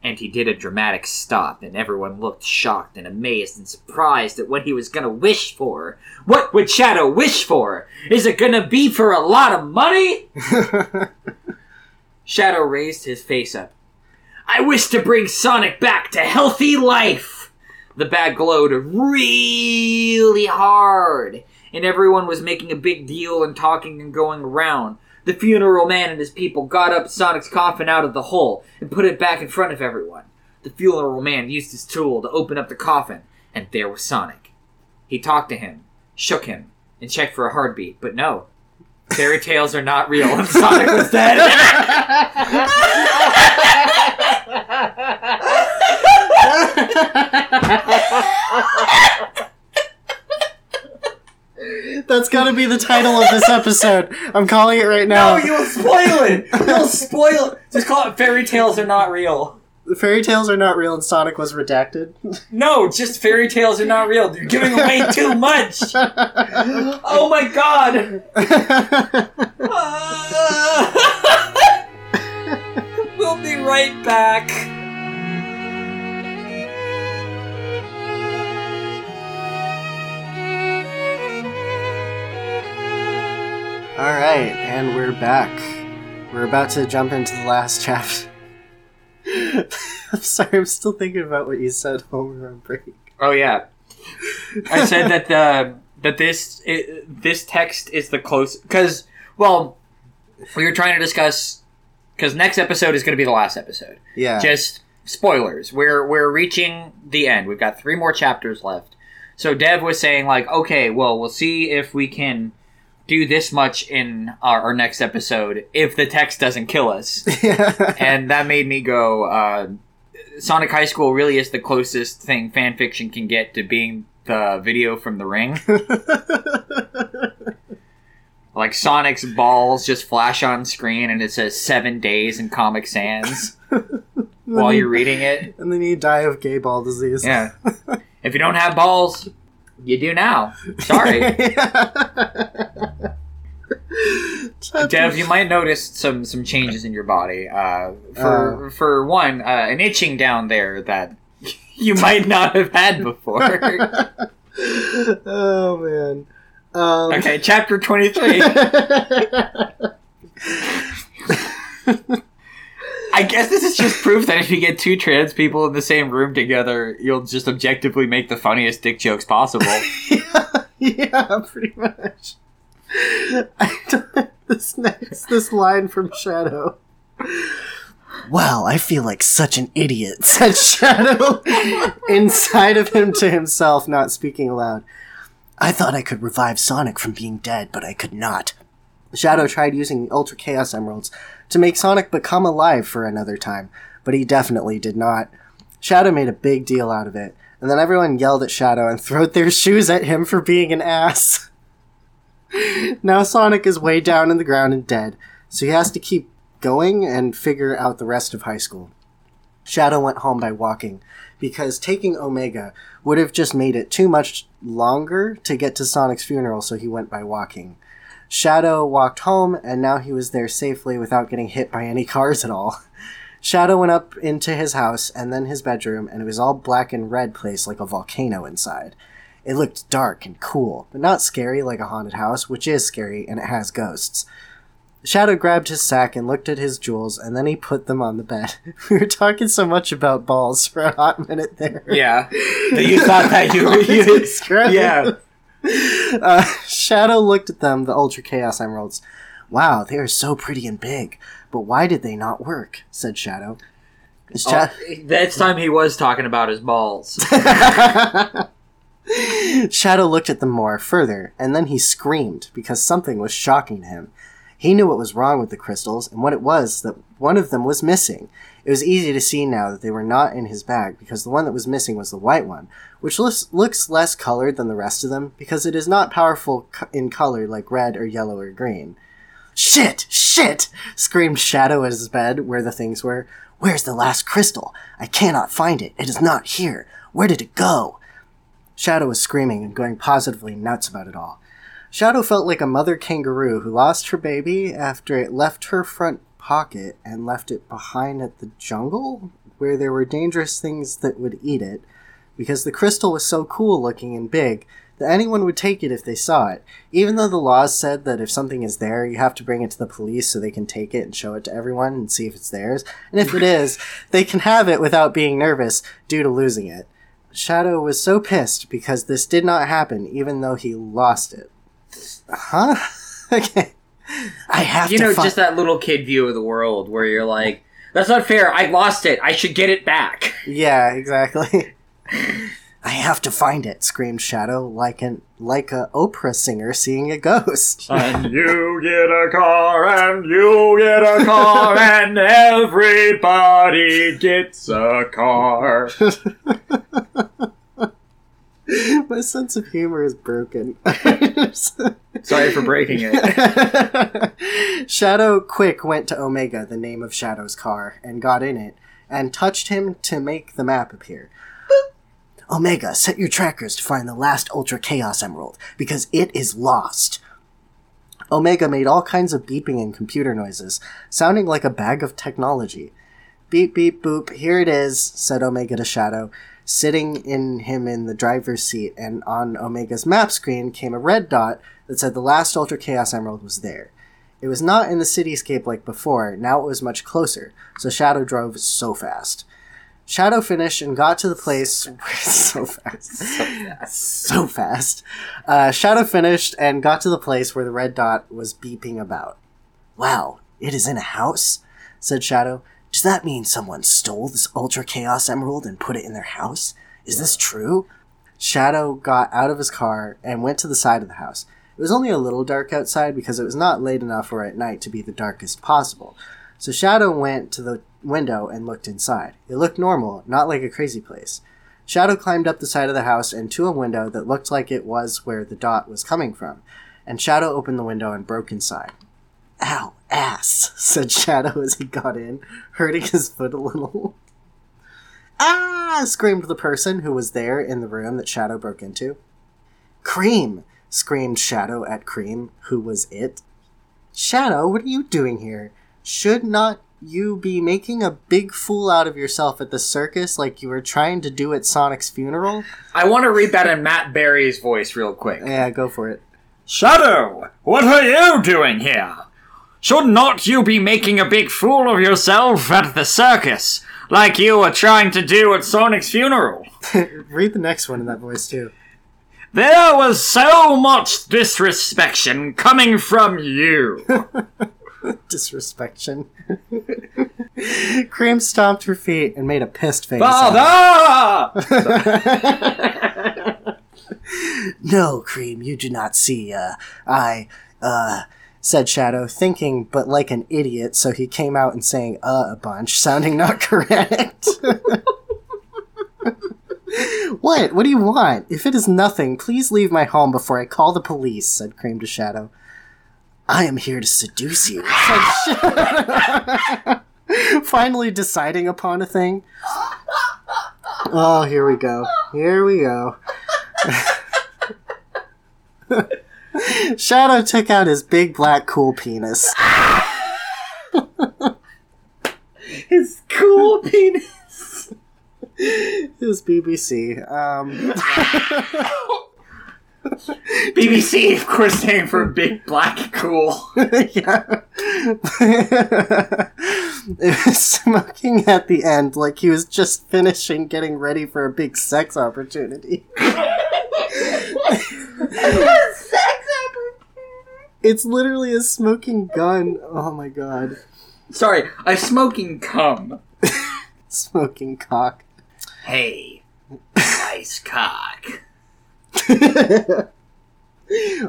And he did a dramatic stop, and everyone looked shocked and amazed and surprised at what he was gonna wish for. What would Shadow wish for? Is it gonna be for a lot of money? Shadow raised his face up. I wish to bring Sonic back to healthy life! The bag glowed really hard, and everyone was making a big deal and talking and going around. The funeral man and his people got up Sonic's coffin out of the hole and put it back in front of everyone. The funeral man used his tool to open up the coffin, and there was Sonic. He talked to him, shook him, and checked for a heartbeat, but no. Fairy tales are not real, and Sonic was dead. That's gotta be the title of this episode. I'm calling it right now. No, you'll spoil it. You'll spoil it. Just call it fairy tales are not real. The fairy tales are not real and Sonic was redacted. No, just fairy tales are not real. You're giving away too much. Oh my god. Ah. we'll be right back. Alright, and we're back. We're about to jump into the last chapter. I'm sorry, I'm still thinking about what you said over on break. Oh yeah, I said that the that this i this text is the close because well we were trying to discuss because next episode is going to be the last episode. Yeah. Just spoilers. We're we're reaching the end. We've got three more chapters left. So Dev was saying like, okay, well we'll see if we can do this much in our, our next episode if the text doesn't kill us. and that made me go. Uh, Sonic High School really is the closest thing fan fiction can get to being the video from The Ring. like Sonic's balls just flash on screen and it says seven days in Comic Sans while you're reading it. and then you die of gay ball disease. Yeah. if you don't have balls, you do now. Sorry. Dev, you might notice some some changes in your body. Uh, for for one, uh, an itching down there that you might not have had before. oh man. Um, okay, chapter twenty three. I guess this is just proof that if you get two trans people in the same room together, you'll just objectively make the funniest dick jokes possible. yeah, yeah, pretty much. This next this line from Shadow. Wow, I feel like such an idiot, said Shadow inside of him to himself, not speaking aloud. I thought I could revive Sonic from being dead, but I could not. Shadow tried using the Ultra Chaos Emeralds to make Sonic become alive for another time, but he definitely did not. Shadow made a big deal out of it, and then everyone yelled at Shadow and threw their shoes at him for being an ass. now Sonic is way down in the ground and dead, so he has to keep going and figure out the rest of high school. Shadow went home by walking, because taking Omega would have just made it too much longer to get to Sonic's funeral, so he went by walking. Shadow walked home, and now he was there safely without getting hit by any cars at all. Shadow went up into his house and then his bedroom, and it was all black and red place like a volcano inside. It looked dark and cool, but not scary like a haunted house, which is scary and it has ghosts. Shadow grabbed his sack and looked at his jewels, and then he put them on the bed. we were talking so much about balls for a hot minute there. Yeah. That you thought that you, were you. Yeah. Uh, Shadow looked at them, the Ultra Chaos Emeralds. Wow, they are so pretty and big, but why did they not work? said Shadow. Sha- Oh, that's time he was talking about his balls. Shadow looked at them more further, and then he screamed because something was shocking him. He knew what was wrong with the crystals, and what it was that one of them was missing. It was easy to see now that they were not in his bag because the one that was missing was the white one, which looks, looks less colored than the rest of them because it is not powerful in color like red or yellow or green. Shit! Shit! screamed Shadow at his bed where the things were. Where's the last crystal? I cannot find it. It is not here. Where did it go? Shadow was screaming and going positively nuts about it all. Shadow felt like a mother kangaroo who lost her baby after it left her front pocket and left it behind at the jungle, where there were dangerous things that would eat it, because the crystal was so cool looking and big that anyone would take it if they saw it, even though the laws said that if something is there, you have to bring it to the police so they can take it and show it to everyone and see if it's theirs. And if it is, they can have it without being nervous due to losing it. Shadow was so pissed because this did not happen, even though he lost it. Huh? okay. I have you to know, fi- just that little kid view of the world where you're like, that's not fair. I lost it. I should get it back. Yeah, exactly. I have to find it, screamed Shadow like an like a opera singer seeing a ghost. and you get a car, and you get a car, and everybody gets a car. My sense of humor is broken. Sorry for breaking it. Shadow quick went to Omega, the name of Shadow's car, and got in it, and touched him to make the map appear. Omega, set your trackers to find the last Ultra Chaos Emerald, because it is lost. Omega made all kinds of beeping and computer noises, sounding like a bag of technology. Beep, beep, boop, here it is, said Omega to Shadow, sitting in him in the driver's seat, and on Omega's map screen came a red dot that said the last Ultra Chaos Emerald was there. It was not in the cityscape like before, now it was much closer, so Shadow drove so fast. Shadow finished and got to the place so fast. So fast. Uh, Shadow finished and got to the place where the red dot was beeping about. Wow, it is in a house? said Shadow. Does that mean someone stole this Ultra Chaos Emerald and put it in their house? Is this true? Shadow got out of his car and went to the side of the house. It was only a little dark outside because it was not late enough or at night to be the darkest possible. So Shadow went to the window and looked inside. It looked normal, not like a crazy place. Shadow climbed up the side of the house and to a window that looked like it was where the dot was coming from. And Shadow opened the window and broke inside. Ow, ass, said Shadow as he got in, hurting his foot a little. ah, screamed the person who was there in the room that Shadow broke into. Cream, screamed Shadow at Cream, who was it. Shadow, what are you doing here? Should not you be making a big fool out of yourself at the circus like you were trying to do at Sonic's funeral? I want to read that in Matt Berry's voice real quick. Yeah, go for it. Shadow, what are you doing here? Should not you be making a big fool of yourself at the circus, like you were trying to do at Sonic's funeral? Read the next one in that voice too. There was so much disrespect coming from you. Disrespecttion. Cream stomped her feet and made a pissed face. Father! No, Cream, you do not see. Uh, I, uh, said Shadow, thinking but like an idiot, so he came out and saying uh a bunch, sounding not correct. what? What do you want? If it is nothing, please leave my home before I call the police, said Cream to Shadow. I am here to seduce you. Finally deciding upon a thing. Oh, here we go. Here we go. Shadow took out his big black cool penis. His cool penis. His BBC. Um, BBC, of course, standing for Big Black Cool. yeah. it was smoking at the end, like he was just finishing getting ready for a big sex opportunity. It's literally a smoking gun. Oh my god. Sorry, a smoking cum. Smoking cock. Hey, nice cock.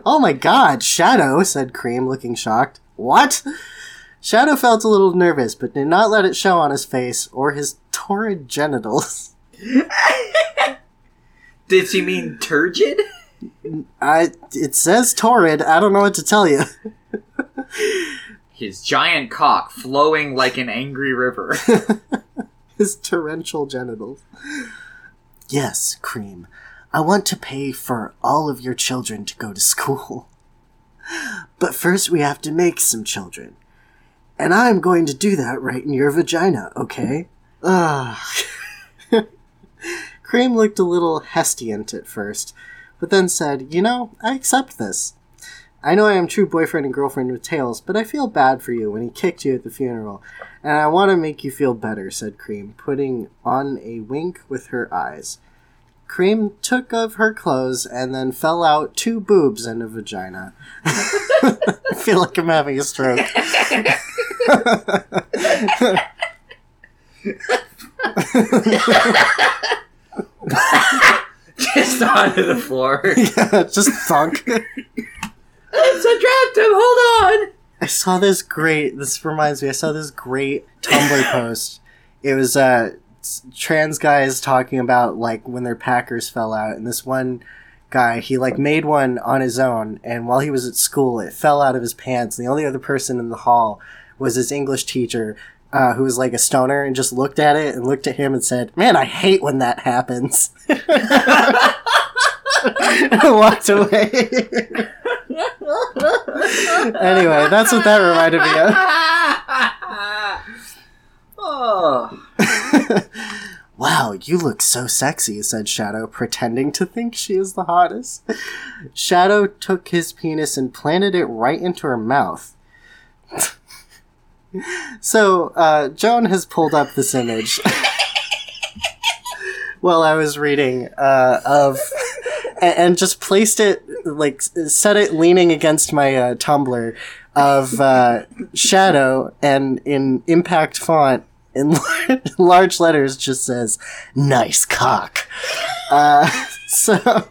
oh my god, Shadow, said Cream, looking shocked. What? Shadow felt a little nervous, but did not let it show on his face or his torrid genitals. Did she mean turgid? I it says torrid, I don't know what to tell you. His giant cock flowing like an angry river. his torrential genitals. Yes, Cream. I want to pay for all of your children to go to school. But first we have to make some children. And I'm going to do that right in your vagina, okay? Ugh. Cream looked a little hesitant at first, but then said, You know, I accept this. I know I am true boyfriend and girlfriend with Tails, but I feel bad for you when he kicked you at the funeral, and I want to make you feel better, said Cream, putting on a wink with her eyes. Cream took of her clothes and then fell out two boobs and a vagina. I feel like I'm having a stroke. Just onto the floor. yeah, just thunk. It's a dropped him, hold on! I saw this great. This reminds me. I saw this great Tumblr post. It was uh, trans guys talking about like when their Packers fell out, and this one guy he like made one on his own, and while he was at school, it fell out of his pants. And the only other person in the hall was his English teacher, uh, who was like a stoner, and just looked at it and looked at him and said, "Man, I hate when that happens." and walked away. anyway, that's what that reminded me of. wow, you look so sexy, said Shadow, pretending to think she is the hottest. Shadow took his penis and planted it right into her mouth. so, uh, Joan has pulled up this image while I was reading uh, of. And, and just placed it, like, set it leaning against my uh, Tumblr of uh, Shadow, and in impact font, in large letters just says nice cock uh, so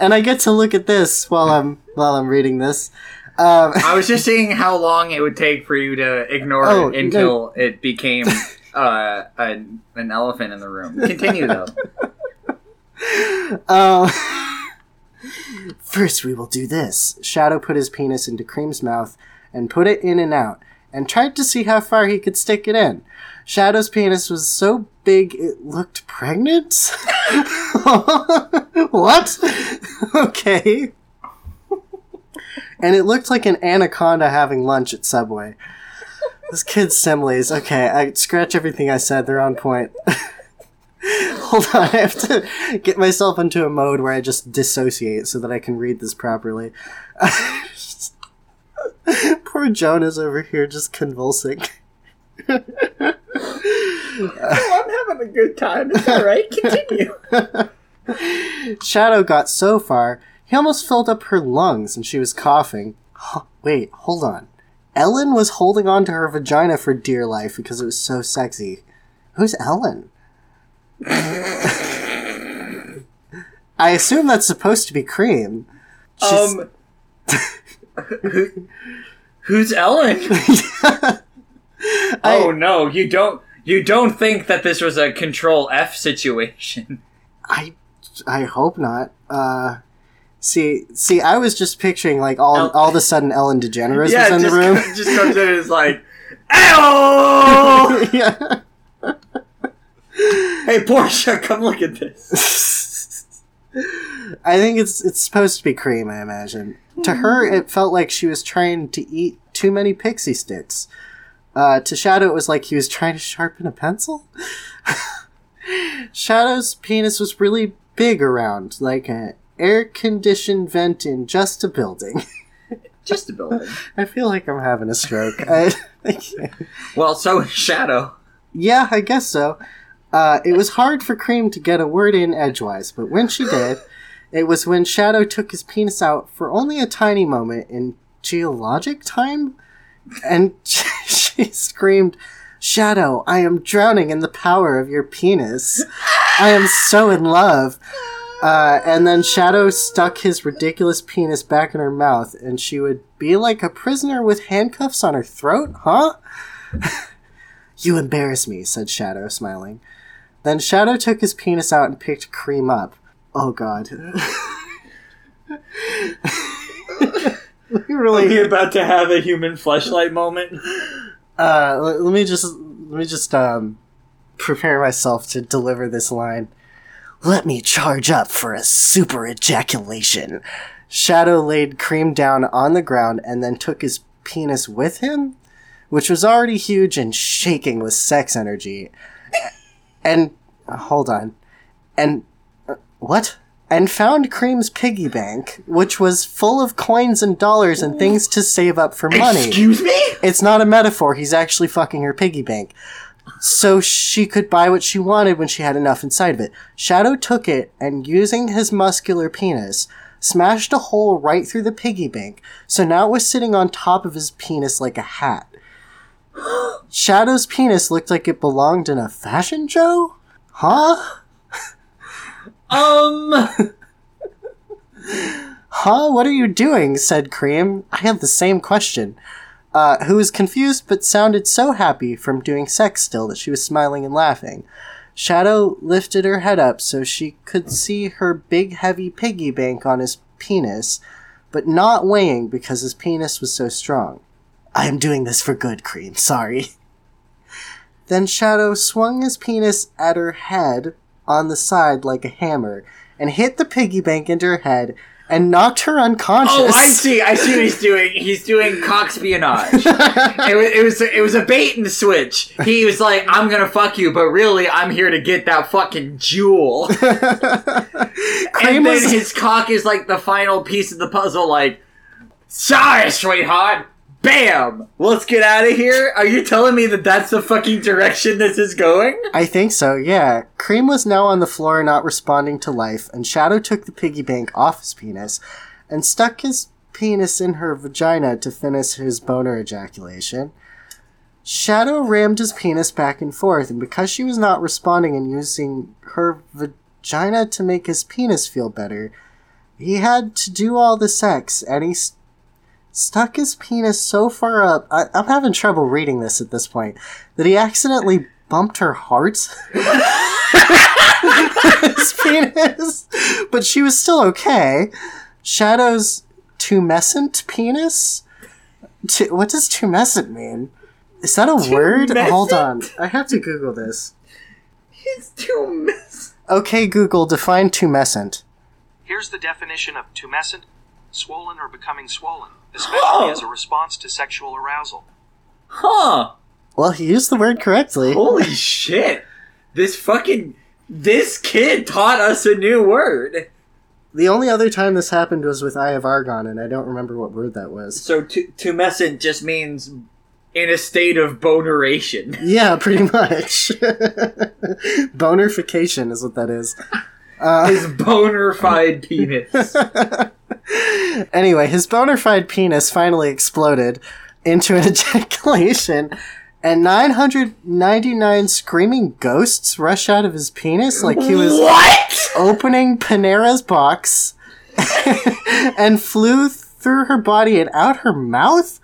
and i get to look at this while i'm while i'm reading this um, I was just seeing how long it would take for you to ignore Oh, it until it became uh, an, an elephant in the room. Continue though. uh, first we will do this shadow put his penis into cream's mouth and put it in and out and tried to see how far he could stick it in shadow's penis was so big it looked pregnant what okay and it looked like an anaconda having lunch at Subway. This kid's similes. Okay, I scratch everything I said. They're on point. Hold on, I have to get myself into a mode where I just dissociate so that I can read this properly. Poor Joan's over here just convulsing. oh, I'm having a good time. It's all right. Continue. Shadow got so far, he almost filled up her lungs and she was coughing. Wait, hold on. Ellen was holding on to her vagina for dear life because it was so sexy. Who's Ellen? I assume that's supposed to be Cream. She's- Um, who's Ellen? oh no, you don't. You don't think that this was a Control F situation? I I hope not. Uh see see I was just picturing like all El- all of a sudden Ellen DeGeneres was in the room. just comes in and is like, "Ow! yeah. hey Portia, come look at this." I think it's it's supposed to be cream, I imagine. To her it felt like she was trying to eat too many pixie sticks. Uh, to Shadow it was like he was trying to sharpen a pencil. Shadow's penis was really big around, like an air conditioned vent in just a building. Just a building. I feel like I'm having a stroke. I, I Well, so is Shadow. yeah, I guess so. Uh, it was hard for Cream to get a word in edgewise, but when she did, it was when Shadow took his penis out for only a tiny moment in geologic time, and she screamed, Shadow, I am drowning in the power of your penis. I am so in love. Uh, and then Shadow stuck his ridiculous penis back in her mouth, and she would be like a prisoner with handcuffs on her throat, huh? you embarrass me, said Shadow, smiling. Then Shadow took his penis out and picked Cream up. Oh god. we really about to have a human fleshlight moment? uh let, let me just let me just um prepare myself to deliver this line. Let me charge up for a super ejaculation. Shadow laid Cream down on the ground and then took his penis with him, which was already huge and shaking with sex energy. And uh, hold on. And uh, what? And found Cream's piggy bank, which was full of coins and dollars and things to save up for money. Excuse me? It's not a metaphor. He's actually fucking her piggy bank. So she could buy what she wanted when she had enough inside of it. Shadow took it and, using his muscular penis, smashed a hole right through the piggy bank. So now it was sitting on top of his penis like a hat. Shadow's penis looked like it belonged in a fashion show? Huh? Um. Huh? What are you doing? said Cream. I have the same question. Uh, who was confused but sounded so happy from doing sex still that she was smiling and laughing. Shadow lifted her head up so she could see her big heavy piggy bank on his penis, but not weighing because his penis was so strong. I am doing this for good, Cream. Sorry. Then Shadow swung his penis at her head on the side like a hammer and hit the piggy bank into her head and knocked her unconscious. Oh, I see. I see what he's doing. He's doing cockspionage. it, was, it was it was a bait and switch. He was like, "I'm gonna fuck you," but really, I'm here to get that fucking jewel. And then his cock is like the final piece of the puzzle. Like, sorry, sweetheart. Bam! Let's get out of here. Are you telling me that that's the fucking direction this is going? I think so, yeah. Cream was now on the floor not responding to life, and Shadow took the piggy bank off his penis and stuck his penis in her vagina to finish his boner ejaculation. Shadow rammed his penis back and forth, and because she was not responding and using her vagina to make his penis feel better, he had to do all the sex, and he s- stuck his penis so far up. I- I'm having trouble reading this at this point that he accidentally bumped her heart. his penis, but she was still okay. Shadow's tumescent penis. Tu- what does tumescent mean? Is that a word? Hold on, I have to Google this. It's too mess. Okay, Google, define tumescent. Here's the definition of tumescent swollen or becoming swollen, especially Oh. as a response to sexual arousal. Huh. Well, he used the word correctly. Holy shit. This fucking. This kid taught us a new word. The only other time this happened was with Eye of Argon, and I don't remember what word that was. So, tu- tumescent just means in a state of boneration. Yeah, pretty much. Bonerification is what that is. Uh, His bonerified penis. anyway, his bona fide penis finally exploded into an ejaculation, and 999 screaming ghosts rushed out of his penis like he was What? opening Pandora's box and flew through her body and out her mouth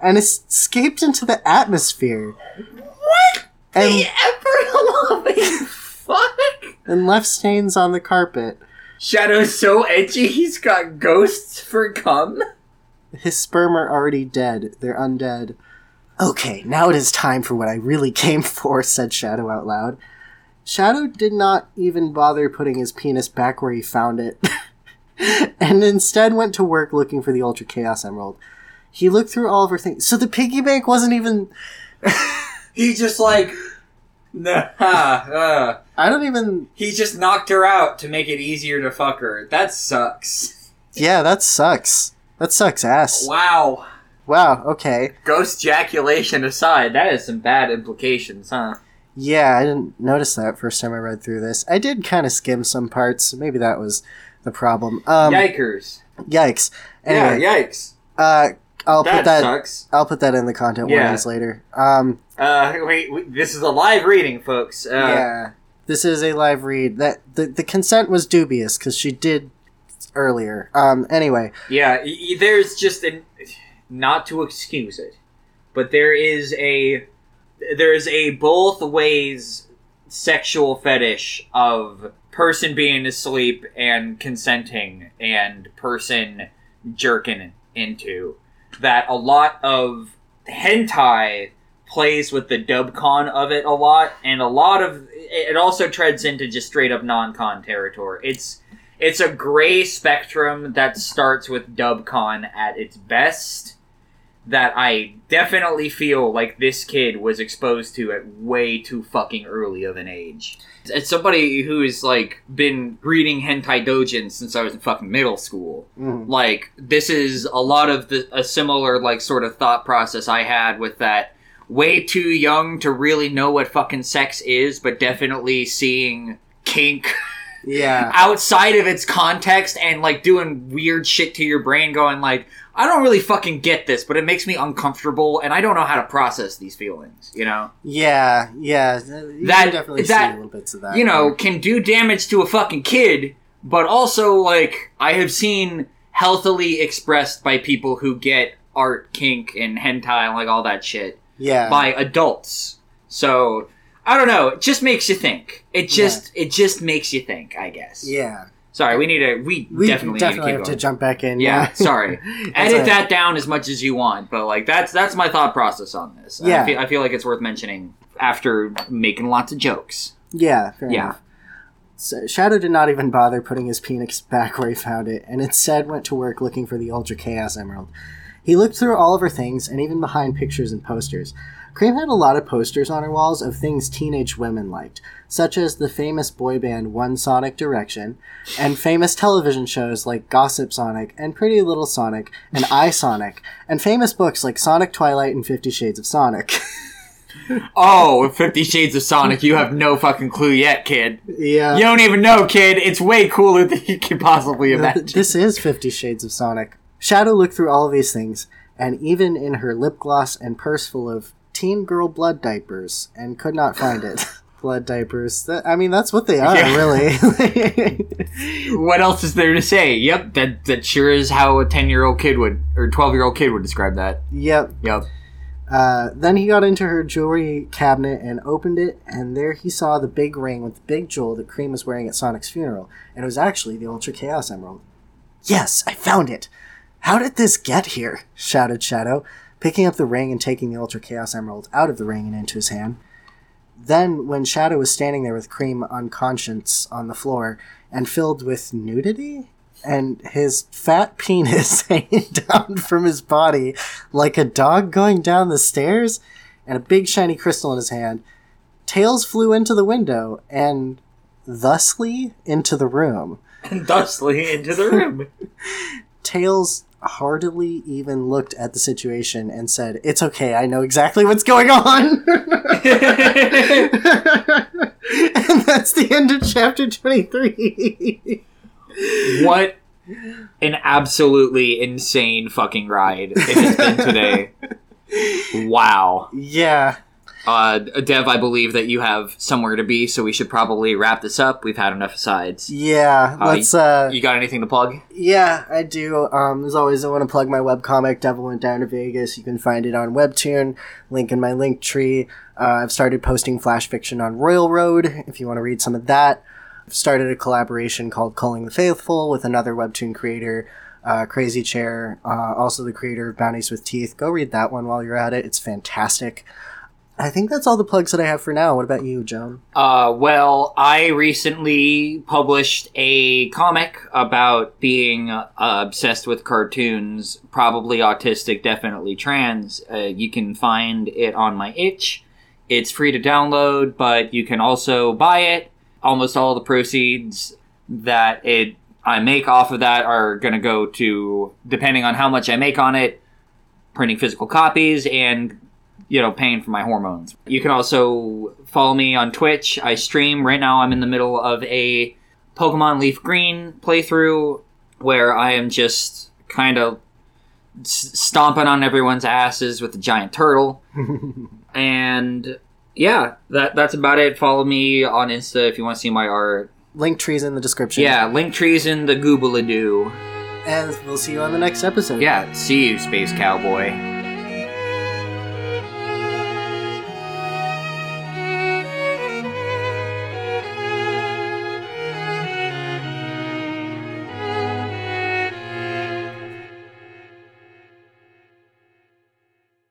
and escaped into the atmosphere. What? And, the ever loving fuck? and left stains on the carpet. Shadow's so edgy, he's got ghosts for cum. His sperm are already dead. They're undead. Okay, now it is time for what I really came for, said Shadow out loud. Shadow did not even bother putting his penis back where he found it, and instead went to work looking for the Ultra Chaos Emerald. He looked through all of her things. So the piggy bank wasn't even. He just like. Nah, uh, I don't even. he just knocked her out to make it easier to fuck her. That sucks. Yeah, that sucks. That sucks ass. Wow. Wow. Okay. Ghost ejaculation aside, that has some bad implications, huh? Yeah, I didn't notice that first time I read through this. I did kind of skim some parts. Maybe that was the problem. Um, Yikers. yikes. Anyway, yeah, yikes. uh, I'll that put that. sucks. I'll put that in the content Yeah. warnings later. Um, Uh, wait, wait, this is a live reading, folks. Uh, yeah, this is a live read. That the the consent was dubious because she did earlier. Um, anyway, Yeah, there's just an not to excuse it, but there is a there is a both ways sexual fetish of person being asleep and consenting and person jerking into that a lot of hentai plays with the dubcon of it a lot and a lot of it also treads into just straight up non-con territory it's it's a gray spectrum that starts with dubcon at its best that I definitely feel like this kid was exposed to at way too fucking early of an age. As somebody who has like been reading hentai dojin since I was in fucking middle school, mhm. like this is a lot of the a similar like sort of thought process I had with that way too young to really know what fucking sex is, but definitely seeing kink yeah, outside of its context and like doing weird shit to your brain going like I don't really fucking get this, but it makes me uncomfortable and I don't know how to process these feelings, you know? yeah, yeah. You That- definitely that- see little bits of that. you know, can do damage to a fucking kid, but also like I have seen healthily expressed by people who get art kink and hentai and like all that shit yeah, by adults. So I don't know. It just makes you think. It just it just makes you think. I guess. yeah. Sorry, we need to. We, We definitely, definitely, need to keep have going. to jump back in. Yeah, sorry. Edit that down as much as you want, but like that's that's my thought process on this. Yeah. I feel, I feel like it's worth mentioning after making lots of jokes. Yeah, fair Yeah. enough. So Shadow did not even bother putting his penis back where he found it, and instead went to work looking for the Ultra Chaos Emerald. He looked through all of her things, and even behind pictures and posters. Cream had a lot of posters on her walls of things teenage women liked, such as the famous boy band One Sonic Direction, and famous television shows like Gossip Sonic and Pretty Little Sonic and I Sonic, and famous books like Sonic Twilight and Fifty Shades of Sonic. Oh, Fifty Shades of Sonic, you have no fucking clue yet, kid. yeah. You don't even know, kid. It's way cooler than you can possibly imagine. this is Fifty Shades of Sonic. Shadow looked through all of these things, and even in her lip gloss and purse full of teen girl blood diapers, and could not find it. blood diapers. That, I mean, that's what they are, Yeah. really. What else is there to say? Yep, that that sure is how a ten year old kid would or twelve year old kid would describe that. yep. Yep. Uh, then he got into her jewelry cabinet and opened it, and there he saw the big ring with the big jewel that Cream was wearing at Sonic's funeral, and it was actually the Ultra Chaos Emerald. Yes, I found it! How did this get here? shouted Shadow, picking up the ring and taking the Ultra Chaos Emerald out of the ring and into his hand. Then, when Shadow was standing there with Cream unconscious on the floor and filled with nudity, and his fat penis hanging down from his body like a dog going down the stairs, and a big shiny crystal in his hand, Tails flew into the window and thusly into the room. And thusly into the room. Tails heartily even looked at the situation and said, It's okay, I know exactly what's going on. and that's the end of chapter 23. what an absolutely insane fucking ride it has been today. Wow. yeah. Uh, Dev, I believe that you have somewhere to be, so we should probably wrap this up. We've had enough asides. Yeah. Uh, Let's, uh, You got anything to plug? Yeah, I do. Um, as always, I want to plug my webcomic, Devil Went Down to Vegas. You can find it on Webtoon, link in my link tree. Uh, I've started posting flash fiction on Royal Road if you want to read some of that. I've started a collaboration called Culling the Faithful with another Webtoon creator, uh, Crazy Chair, uh, also the creator of Bounties with Teeth. Go read that one while you're at it. It's fantastic. I think that's all the plugs that I have for now. What about you, Joan? Uh, well, I recently published a comic about being uh, obsessed with cartoons, probably autistic, definitely trans. Uh, you can find it on my itch. It's free to download, but you can also buy it. Almost all the proceeds that it I make off of that are going to go to, depending on how much I make on it, printing physical copies and, you know, paying for my hormones. You can also follow me on Twitch. I stream. Right now, I'm in the middle of a Pokemon Leaf Green playthrough where I am just kind of stomping on everyone's asses with a giant turtle. and yeah, that that's about it. Follow me on Insta if you want to see my art. Linktree's in the description. Yeah, link trees in the Google-a-doo. And we'll see you on the next episode. Yeah, see you, Space Cowboy.